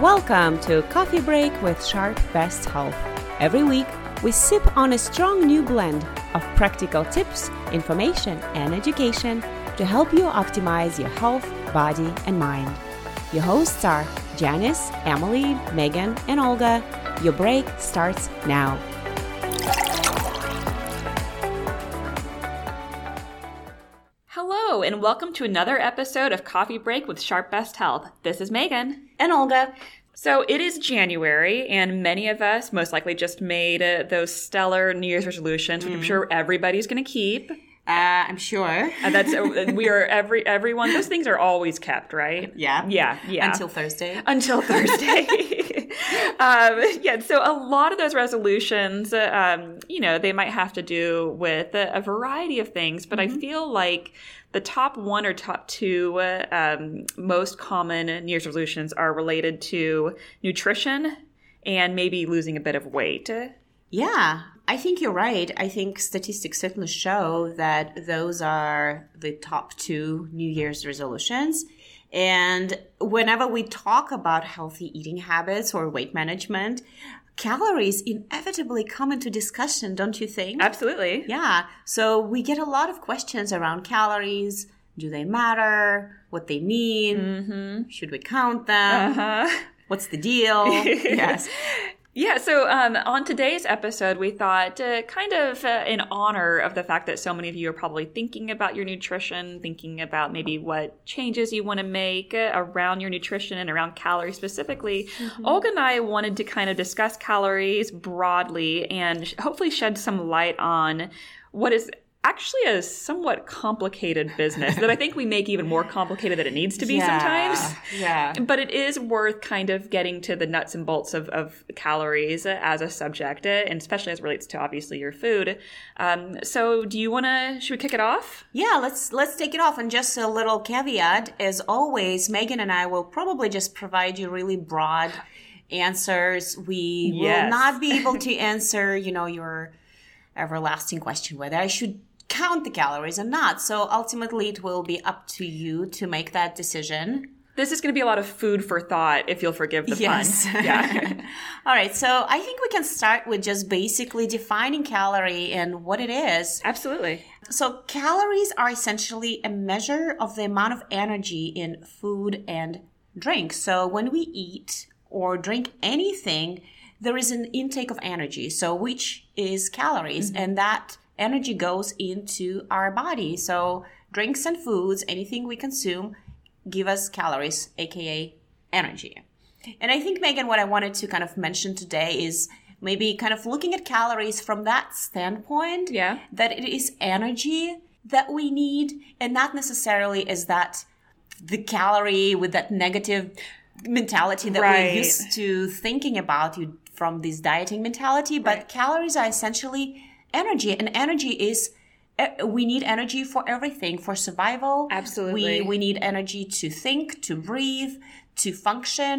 Welcome to Coffee Break with Sharp Best Health. Every week, we sip on a strong new blend of practical tips, information, and education to help you optimize your health, body, and mind. Your hosts are Janice, Emily, Megan, and Olga. Your break starts now. Hello, and welcome to another episode of Coffee Break with Sharp Best Health. This is Megan. And Olga. So it is January, and many of us most likely just made uh, those stellar New Year's resolutions, which I'm sure everybody's going to keep. Uh, I'm sure. And that's uh, we are every everyone. Those things are always kept, right? Yeah. Yeah, yeah. Until Thursday. until Thursday. um, yeah, so a lot of those resolutions, uh, um, you know, they might have to do with a, a variety of things, but I feel like the top one or top two um, most common New Year's resolutions are related to nutrition and maybe losing a bit of weight. Yeah, I think you're right. I think statistics certainly show that those are the top two New Year's resolutions. And whenever we talk about healthy eating habits or weight management, calories inevitably come into discussion, don't you think? Absolutely. Yeah. So we get a lot of questions around calories. Do they matter? What they mean? Should we count them? Uh-huh. What's the deal? yes. Yeah, so um, on today's episode, we thought uh, kind of uh, in honor of the fact that so many of you are probably thinking about your nutrition, thinking about maybe what changes you want to make uh, around your nutrition and around calories specifically. Olga and I wanted to kind of discuss calories broadly and hopefully shed some light on what is actually a somewhat complicated business that I think we make even more complicated than it needs to be sometimes. Yeah. But it is worth kind of getting to the nuts and bolts of, of calories as a subject, uh, and especially as it relates to obviously your food. Um, so, do you want to? Should we kick it off? Yeah, let's let's take it off. And just a little caveat, as always, Megan and I will probably just provide you really broad answers. We Yes. will not be able to answer, you know, your everlasting question whether I should count the calories or not. So ultimately, it will be up to you to make that decision. This is going to be a lot of food for thought, if you'll forgive the Yes. pun. Yeah. All right, so I think we can start with just basically defining calorie and what it is. Absolutely. So, calories are essentially a measure of the amount of energy in food and drink. So, when we eat or drink anything, there is an intake of energy, so which is calories, mm-hmm. and that energy goes into our body. So, drinks and foods, anything we consume, give us calories, aka energy. And I think, Megan, what I wanted to kind of mention today is maybe kind of looking at calories from that standpoint Yeah. that it is energy that we need and not necessarily is that the calorie with that negative mentality that Right. we're used to thinking about you from this dieting mentality but calories are essentially energy and energy is uh, we need energy for everything for survival Absolutely. we we need energy to think to breathe to function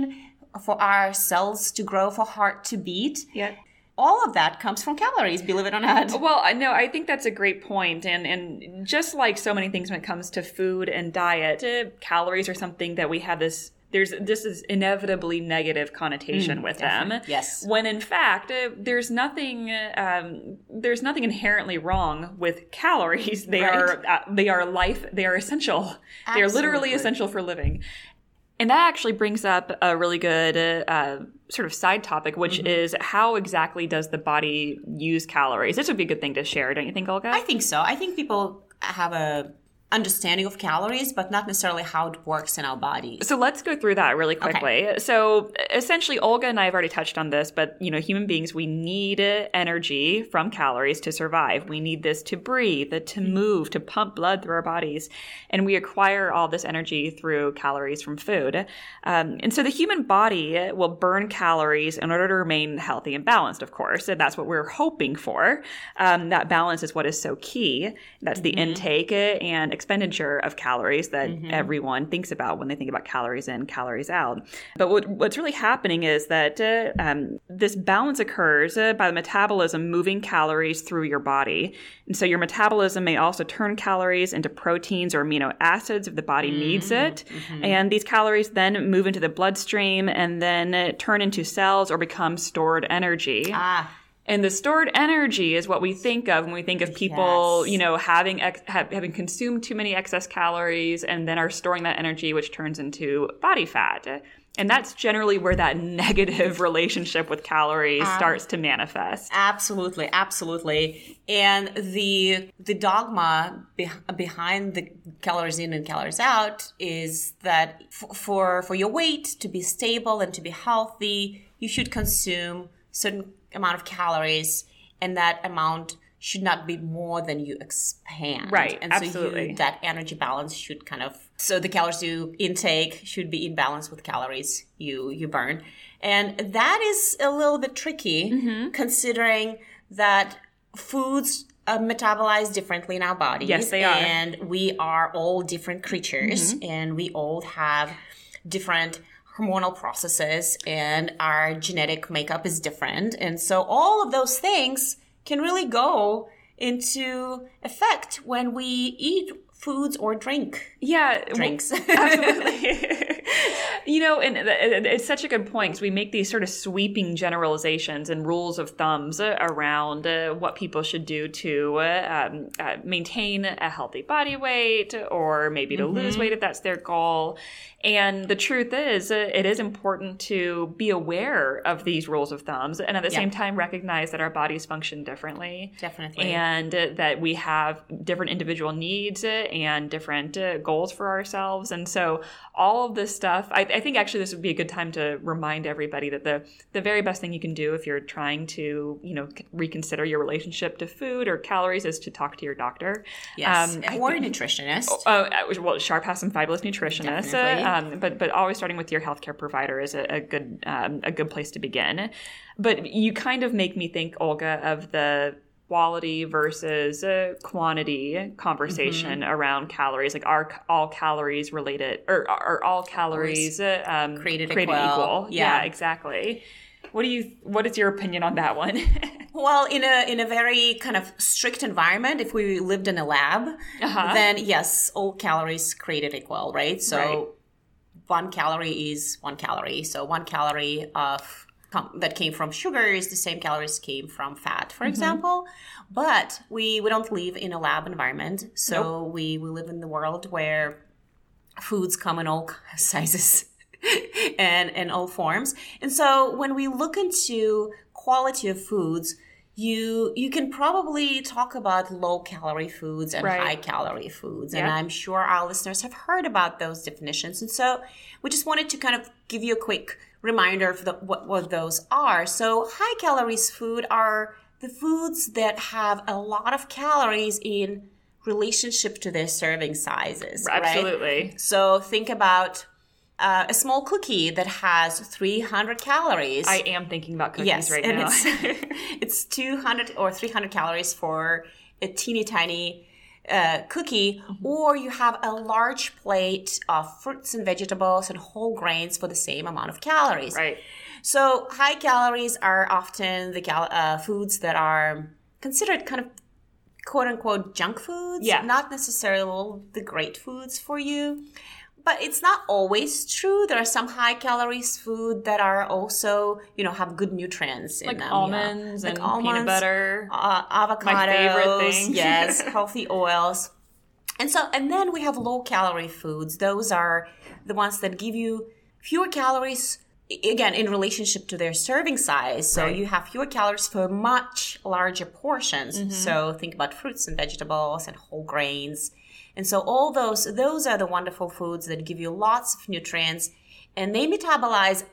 for our cells to grow for heart to beat Yeah. all of that comes from calories believe it or not Well, no, I think that's a great point, and and just like so many things when it comes to food and diet, uh, calories are something that we have this. There's this is inevitably negative connotation with them. Mm, yes. When in fact, uh, there's nothing. Um, there's nothing inherently wrong with calories. They Right. are uh, they are life. They are essential. They are literally essential for living. And that actually brings up a really good uh, sort of side topic, which Mm-hmm. is how exactly does the body use calories? This would be a good thing to share, don't you think, Olga? I think so. I think people have a understanding of calories, but not necessarily how it works in our bodies. So let's go through that really quickly. So essentially, Olga and I have already touched on this, but you know, human beings, we need energy from calories to survive. We need this to breathe, to move, to pump blood through our bodies, and we acquire all this energy through calories from food. Um, and so the human body will burn calories in order to remain healthy and balanced. Of course, and that's what we're hoping for. Um, that balance is what is so key. That's the intake uh, and expenditure of calories that Mm-hmm. everyone thinks about when they think about calories in, calories out. But what, what's really happening is that uh, um, this balance occurs uh, by the metabolism moving calories through your body. And so your metabolism may also turn calories into proteins or amino acids if the body needs it. And these calories then move into the bloodstream and then uh, turn into cells or become stored energy. Ah, And the stored energy is what we think of when we think of people, Yes. you know, having ex- ha- having consumed too many excess calories and then are storing that energy, which turns into body fat. And that's generally where that negative relationship with calories ah. starts to manifest. absolutely, absolutely. And the the dogma be- behind the calories in and calories out is that f- for for your weight to be stable and to be healthy, you should consume certain amount of calories, and that amount should not be more than you expand. Right, and so absolutely. you, that energy balance should kind of so the calories you intake should be in balance with calories you you burn and that is a little bit tricky Mm-hmm. considering that foods uh, metabolize differently in our bodies Yes, they are. and we are all different creatures Mm-hmm. and we all have different hormonal processes and our genetic makeup is different and so all of those things can really go into effect when we eat foods or drink Yeah, drinks. Absolutely. you know, and it- it- it's such a good point because we make these sort of sweeping generalizations and rules of thumbs uh, around uh, what people should do to uh, um, uh, maintain a healthy body weight or maybe to lose weight if that's their goal. And the truth is, uh, it is important to be aware of these rules of thumbs and at the Yeah. same time recognize that our bodies function differently Definitely. and uh, that we have different individual needs and different uh, goals for ourselves. And so, all of this stuff, I, I think actually this would be a good time to remind everybody that the the very best thing you can do if you're trying to, you know, reconsider your relationship to food or calories is to talk to your doctor. yes. Um, or a nutritionist. Oh, uh, well, Sharp has some fabulous nutritionists, uh, um, but but always starting with your healthcare provider is a, a good um, a good place to begin. But you kind of make me think, Olga, of the quality versus uh, quantity conversation Mm-hmm. around calories. Like, are all calories related, or are all calories uh, um, Created equal? equal. Yeah. Yeah. exactly. What do you? What is your opinion on that one? Well, in a in a very kind of strict environment, if we lived in a lab, Uh-huh. then yes, all calories created equal, right? So Right. one calorie is one calorie. So one calorie of com- that came from sugar is the same calories came from fat, Mm-hmm. for example. But we we don't live in a lab environment, so we we live in the world where foods come in all sizes and in all forms. And so when we look into quality of foods, you you can probably talk about low calorie foods and Right. high calorie foods. And I'm sure our listeners have heard about those definitions. And so we just wanted to kind of give you a quick reminder of the, what, what those are. So high calories food are the foods that have a lot of calories in relationship to their serving sizes. right? Absolutely. So think about uh, a small cookie that has 300 calories. I am thinking about cookies yes, right now. it's it's 200 or 300 calories for a teeny tiny uh, cookie, Mm-hmm. or you have a large plate of fruits and vegetables and whole grains for the same amount of calories. right. So high calories are often the cal- uh, foods that are considered kind of quote unquote junk foods. Yeah. Not necessarily the great foods for you. But it's not always true. There are some high calories food that are also, you know, have good nutrients in Like them. almonds yeah. and Like peanut butter. uh, avocados, My favorite thing. yes, healthy oils. And so, and then we have low calorie foods. Those are the ones that give you fewer calories, again, in relationship to their serving size. So Right. you have fewer calories for much larger portions. Mm-hmm. So think about fruits and vegetables and whole grains. And so all those, those are the wonderful foods that give you lots of nutrients and they metabolize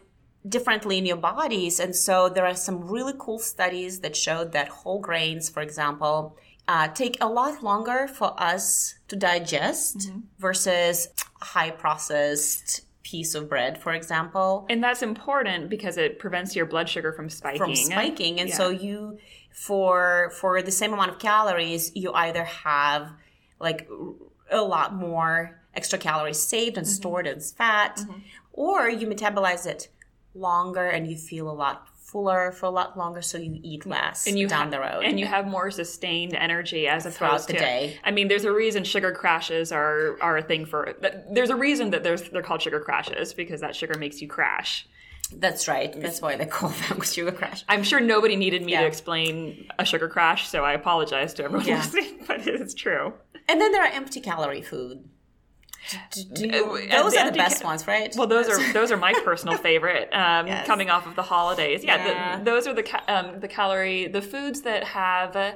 differently in your bodies. And so there are some really cool studies that showed that whole grains, for example, uh, take a lot longer for us to digest versus a high processed piece of bread, for example, And that's important because it prevents your blood sugar from spiking. from spiking. And Yeah. so you, for for the same amount of calories, you either have like a lot more extra calories saved and mm-hmm. stored as fat, mm-hmm. or you metabolize it longer and you feel a lot fuller for a lot longer, so you eat less and you down ha- the road. and you have more sustained energy as Throughout opposed the to day. I mean, there's a reason sugar crashes are are a thing for. There's a reason that there's they're called sugar crashes because that sugar makes you crash. That's right. That's why they call them sugar crash. I'm sure nobody needed me to explain a sugar crash, so I apologize to everyone Yeah. listening, but it's true. And then there are empty calorie food. Do- do you- Uh, those the are the best ca- ones, right? Well, those are those are my personal favorite. Um, Yes. Coming off of the holidays, yeah, Yeah. The, those are the ca- um, the calorie the foods that have uh,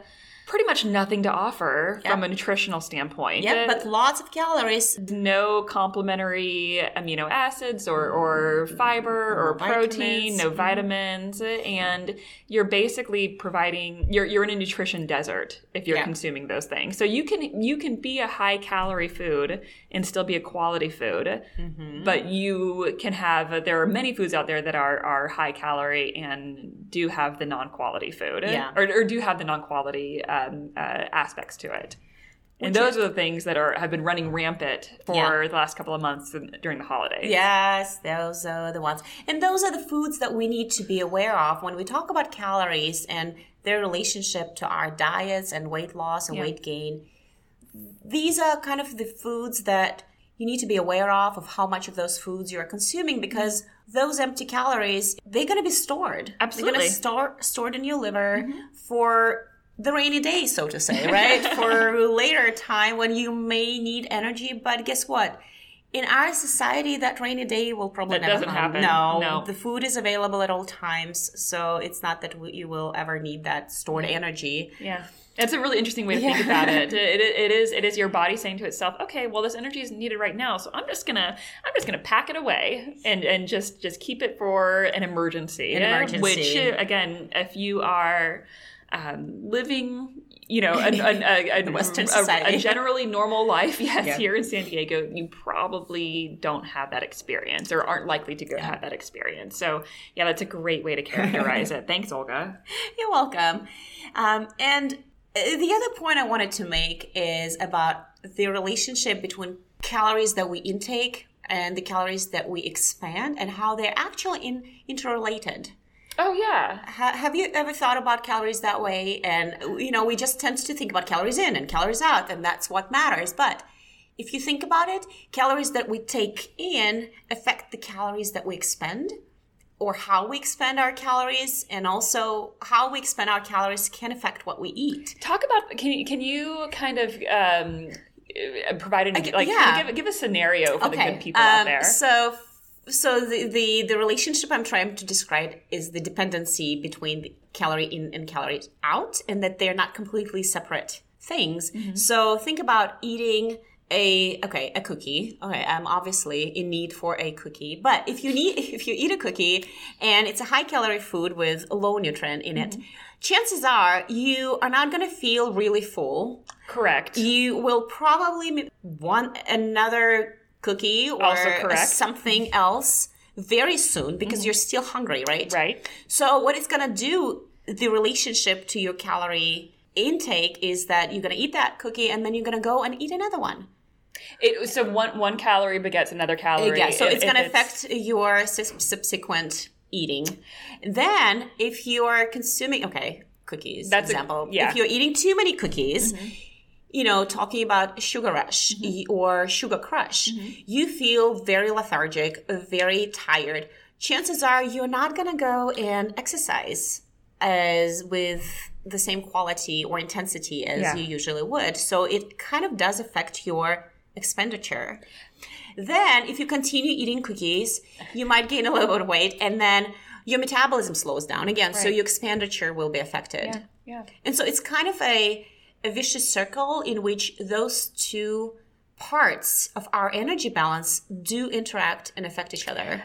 pretty much nothing to offer from a nutritional standpoint. yeah, but lots of calories. no complementary amino acids or, or mm-hmm. fiber or No protein, vitamins. no vitamins, and you're basically providing you're you're in a nutrition desert if you're consuming those things. So you can you can be a high calorie food and still be a quality food, Mm-hmm. but you can have there are many foods out there that are are high calorie and do have the non quality food, Yeah. or, or do have the non quality um, uh, aspects to it. And those are the things that are have been running rampant for Yeah. the last couple of months during the holidays. Yes, those are the ones. And those are the foods that we need to be aware of when we talk about calories and their relationship to our diets and weight loss and Yeah. weight gain. These are kind of the foods that you need to be aware of of how much of those foods you're consuming because those empty calories they're going to be stored. Absolutely. they're going to store stored in your liver mm-hmm. for the rainy day so to say right? For later time when you may need energy but guess what in our society that rainy day will probably That never doesn't happen. no No. the food is available at all times so it's not that you will ever need that stored energy Yeah. It's a really interesting way to think Yeah. about it. It, it. it is it is your body saying to itself, okay, well this energy is needed right now, so I'm just gonna I'm just gonna pack it away and and just just keep it for an emergency. An emergency. Which uh, again, if you are um, living, you know, a, a, a, a, Western a- society. a generally normal life, yes, Yeah. here in San Diego, you probably don't have that experience or aren't likely to go have that experience. So yeah, that's a great way to characterize it. Thanks, Olga. You're welcome. Um, and uh, the other point I wanted to make is about the relationship between calories that we intake and the calories that we expand and how they're actually in, interrelated. Oh yeah. Ha- have you ever thought about calories that way? And, you know, we just tend to think about calories in and calories out, and that's what matters. But if you think about it, calories that we take in affect the calories that we expend or how we expend our calories and also how we expend our calories can affect what we eat. Talk about can you can you kind of um, provide an like yeah. give give a scenario for the good people out um, there. So so the, the the relationship I'm trying to describe is the dependency between the calorie in and calorie out and that they're not completely separate things. Mm-hmm. So think about eating a okay a cookie okay i'm obviously in need for a cookie but if you need if you eat a cookie and it's a high calorie food with low nutrient in Mm-hmm. it chances are you are not going to feel really full Correct. you will probably want another cookie or something else very soon because mm-hmm. you're still hungry, right? Right. So what it's going to do the relationship to your calorie intake is that you're going to eat that cookie and then you're going to go and eat another one. It, so one one calorie begets another calorie. Yeah, so if- it's going to affect your subsequent eating. Then, if you're consuming, okay, cookies, That's a- example. yeah. If you're eating too many cookies, mm-hmm. You know, talking about sugar rush y- mm-hmm. or sugar crush, mm-hmm. you feel very lethargic, very tired. Chances are you're not going to go and exercise as with the same quality or intensity as Yeah. you usually would. So it kind of does affect your expenditure. Then, if you continue eating cookies, you might gain a little bit of weight, and then your metabolism slows down again. So your expenditure will be affected. Yeah. Yeah. And so it's kind of a, a vicious circle in which those two parts of our energy balance do interact and affect each other.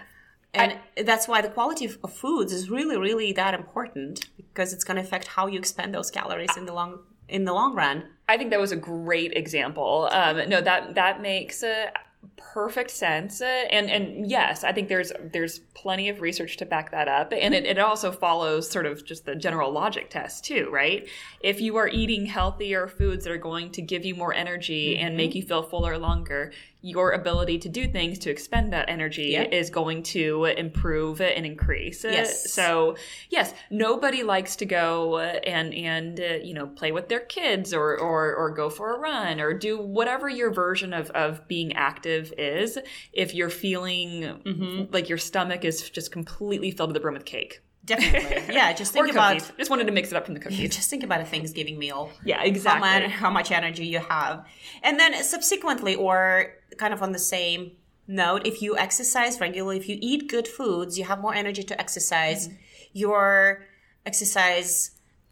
And that's why the quality of, foods is really, really that important because it's going to affect how you expend those calories in the long in the long run. I think that was a great example. Um, no, that that makes uh, perfect sense uh, and and yes i think there's there's plenty of research to back that up and it, it also follows sort of just the general logic test too right if you are eating healthier foods that are going to give you more energy mm-hmm. and make you feel fuller longer your ability to do things to expend that energy yep. is going to improve and increase. Yes. So yes, nobody likes to go and and uh, you know play with their kids or, or or go for a run or do whatever your version of of being active is. If you're feeling mm-hmm. like your stomach is just completely filled to the brim with cake. Definitely. Yeah, just think about just wanted to mix it up from the cookies. Just think about a Thanksgiving meal. Yeah, exactly. How much, how much energy you have. And then subsequently or kind of on the same note, if you exercise regularly, if you eat good foods, you have more energy to exercise. Mm-hmm. Your exercise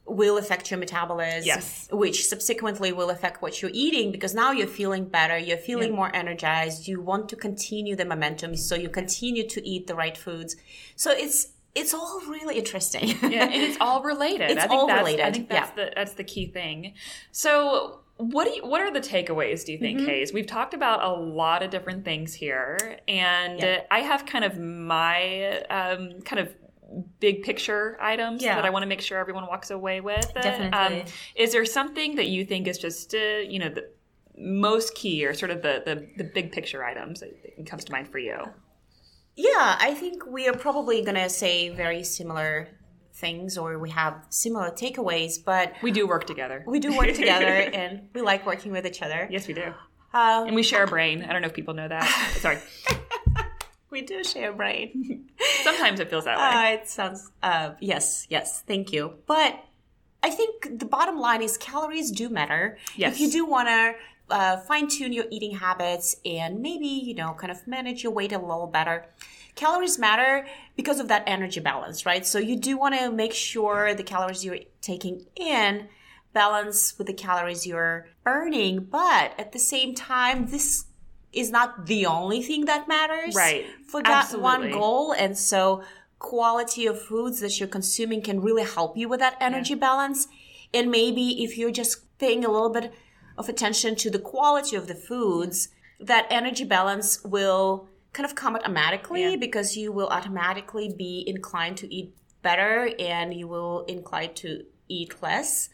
will affect your metabolism, yes. which subsequently will affect what you're eating because now you're feeling better, you're feeling yeah. more energized, you want to continue the momentum, so you continue to eat the right foods. So it's it's all really interesting. yeah, and it's all related. It's all related. I think that's yeah. the that's the key thing. So what do you, what are the takeaways do you think mm-hmm. Hayes? We've talked about a lot of different things here and yeah. I have kind of my um, kind of big picture items yeah. that I want to make sure everyone walks away with. Definitely. Um, is there something that you think is just uh, you know the most key or sort of the the, the big picture items that comes to mind for you? Yeah, I think we are probably going to say very similar things or we have similar takeaways, but we do work together. We do work together and we like working with each other. Yes, we do. Um, and we share a brain. I don't know if people know that. Sorry. we do share a brain. Sometimes it feels that way. Uh, it sounds, uh, yes, yes, thank you. But I think the bottom line is calories do matter. Yes. If you do want to uh, fine tune your eating habits and maybe, you know, kind of manage your weight a little better. Calories matter because of that energy balance, right? So you do want to make sure the calories you're taking in balance with the calories you're burning, but at the same time, this is not the only thing that matters right for that Absolutely. one goal and so quality of foods that you're consuming can really help you with that energy yeah. balance and maybe if you're just paying a little bit of attention to the quality of the foods, that energy balance will kind of come automatically yeah. because you will automatically be inclined to eat better and you will inclined to eat less.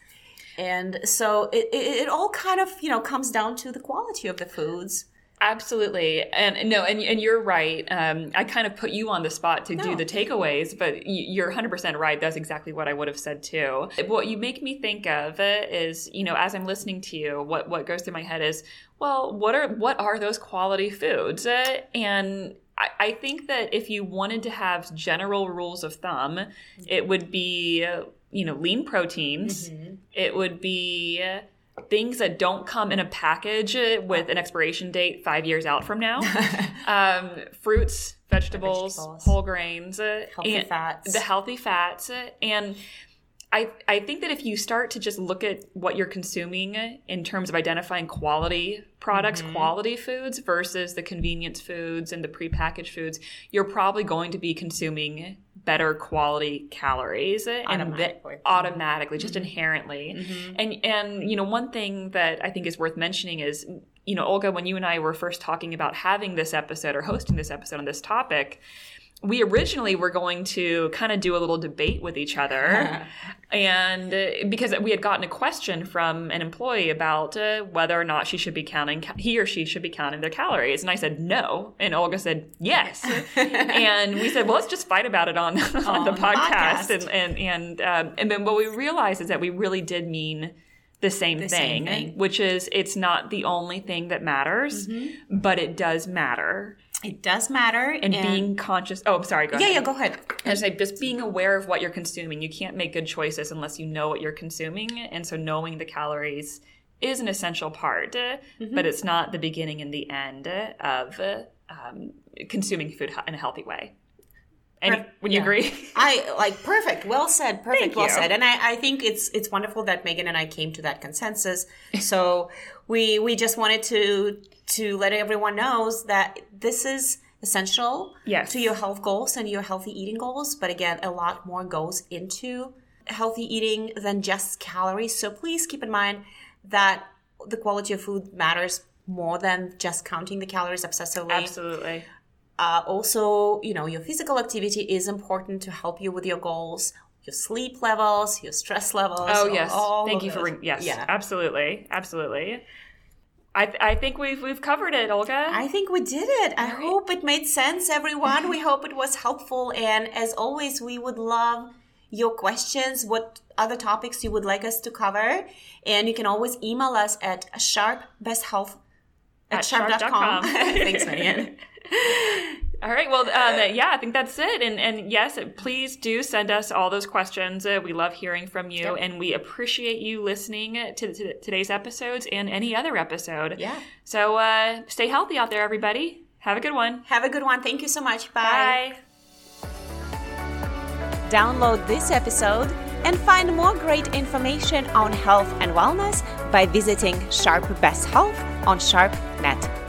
And so it, it, it all kind of, you know, comes down to the quality of the foods. Absolutely. And no, and, and you're right. Um, I kind of put you on the spot to no. do the takeaways, but you're 100% right. That's exactly what I would have said too. What you make me think of is, you know, as I'm listening to you, what, what goes through my head is, well, what are, what are those quality foods? Uh, and I, I think that if you wanted to have general rules of thumb, it would be, you know, lean proteins. Mm-hmm. It would be, things that don't come in a package uh, with an expiration date five years out from now. um, fruits, vegetables, vegetables, whole grains, uh, healthy fats, the healthy fats, uh, and I, I think that if you start to just look at what you're consuming in terms of identifying quality products, mm-hmm. quality foods versus the convenience foods and the prepackaged foods, you're probably going to be consuming better quality calories and automatically, automatically just mm-hmm. inherently. Mm-hmm. And and you know one thing that I think is worth mentioning is you know Olga when you and I were first talking about having this episode or hosting this episode on this topic, we originally were going to kind of do a little debate with each other. And uh, because we had gotten a question from an employee about uh, whether or not she should be counting he or she should be counting their calories. And i said no. And olga said yes. And we said well let's just fight about it on, on, on the podcast, podcast. and and and, um, and then what we realized is that we really did mean the same, the thing, same thing, which is it's not the only thing that matters, mm-hmm. but it does matter. It does matter. And, and being conscious. Oh, I'm sorry. Go yeah, ahead. yeah, go ahead. I was like, just being aware of what you're consuming. You can't make good choices unless you know what you're consuming. And so knowing the calories is an essential part, mm-hmm. but it's not the beginning and the end of um, consuming food in a healthy way. And would you yeah. agree? I like perfect. Well said. Perfect. Thank well you. said. And I, I think it's it's wonderful that Megan and I came to that consensus. So we we just wanted to to let everyone knows that this is essential yes. to your health goals and your healthy eating goals. But again, a lot more goes into healthy eating than just calories. So please keep in mind that the quality of food matters more than just counting the calories obsessively. Absolutely. Uh, also, you know, your physical activity is important to help you with your goals, your sleep levels, your stress levels. Oh yes, all thank you for bring- yes, Yeah. absolutely, absolutely. I I think we've we've covered it, Olga. I think we did it. I hope it made sense, everyone. we hope it was helpful. And as always, we would love your questions, what other topics you would like us to cover. And you can always email us at sharpbesthealth at, At sharp.com. sharp.com. Thanks, Marianne. All right. Well, um, yeah, I think that's it. And and yes, please do send us all those questions. Uh, we love hearing from you, Yep. and we appreciate you listening to, to today's episodes and any other episode. Yeah. So uh, stay healthy out there, everybody. Have a good one. Have a good one. Thank you so much. Bye. Download this episode and find more great information on health and wellness by visiting Sharp Best Health on SharpNet.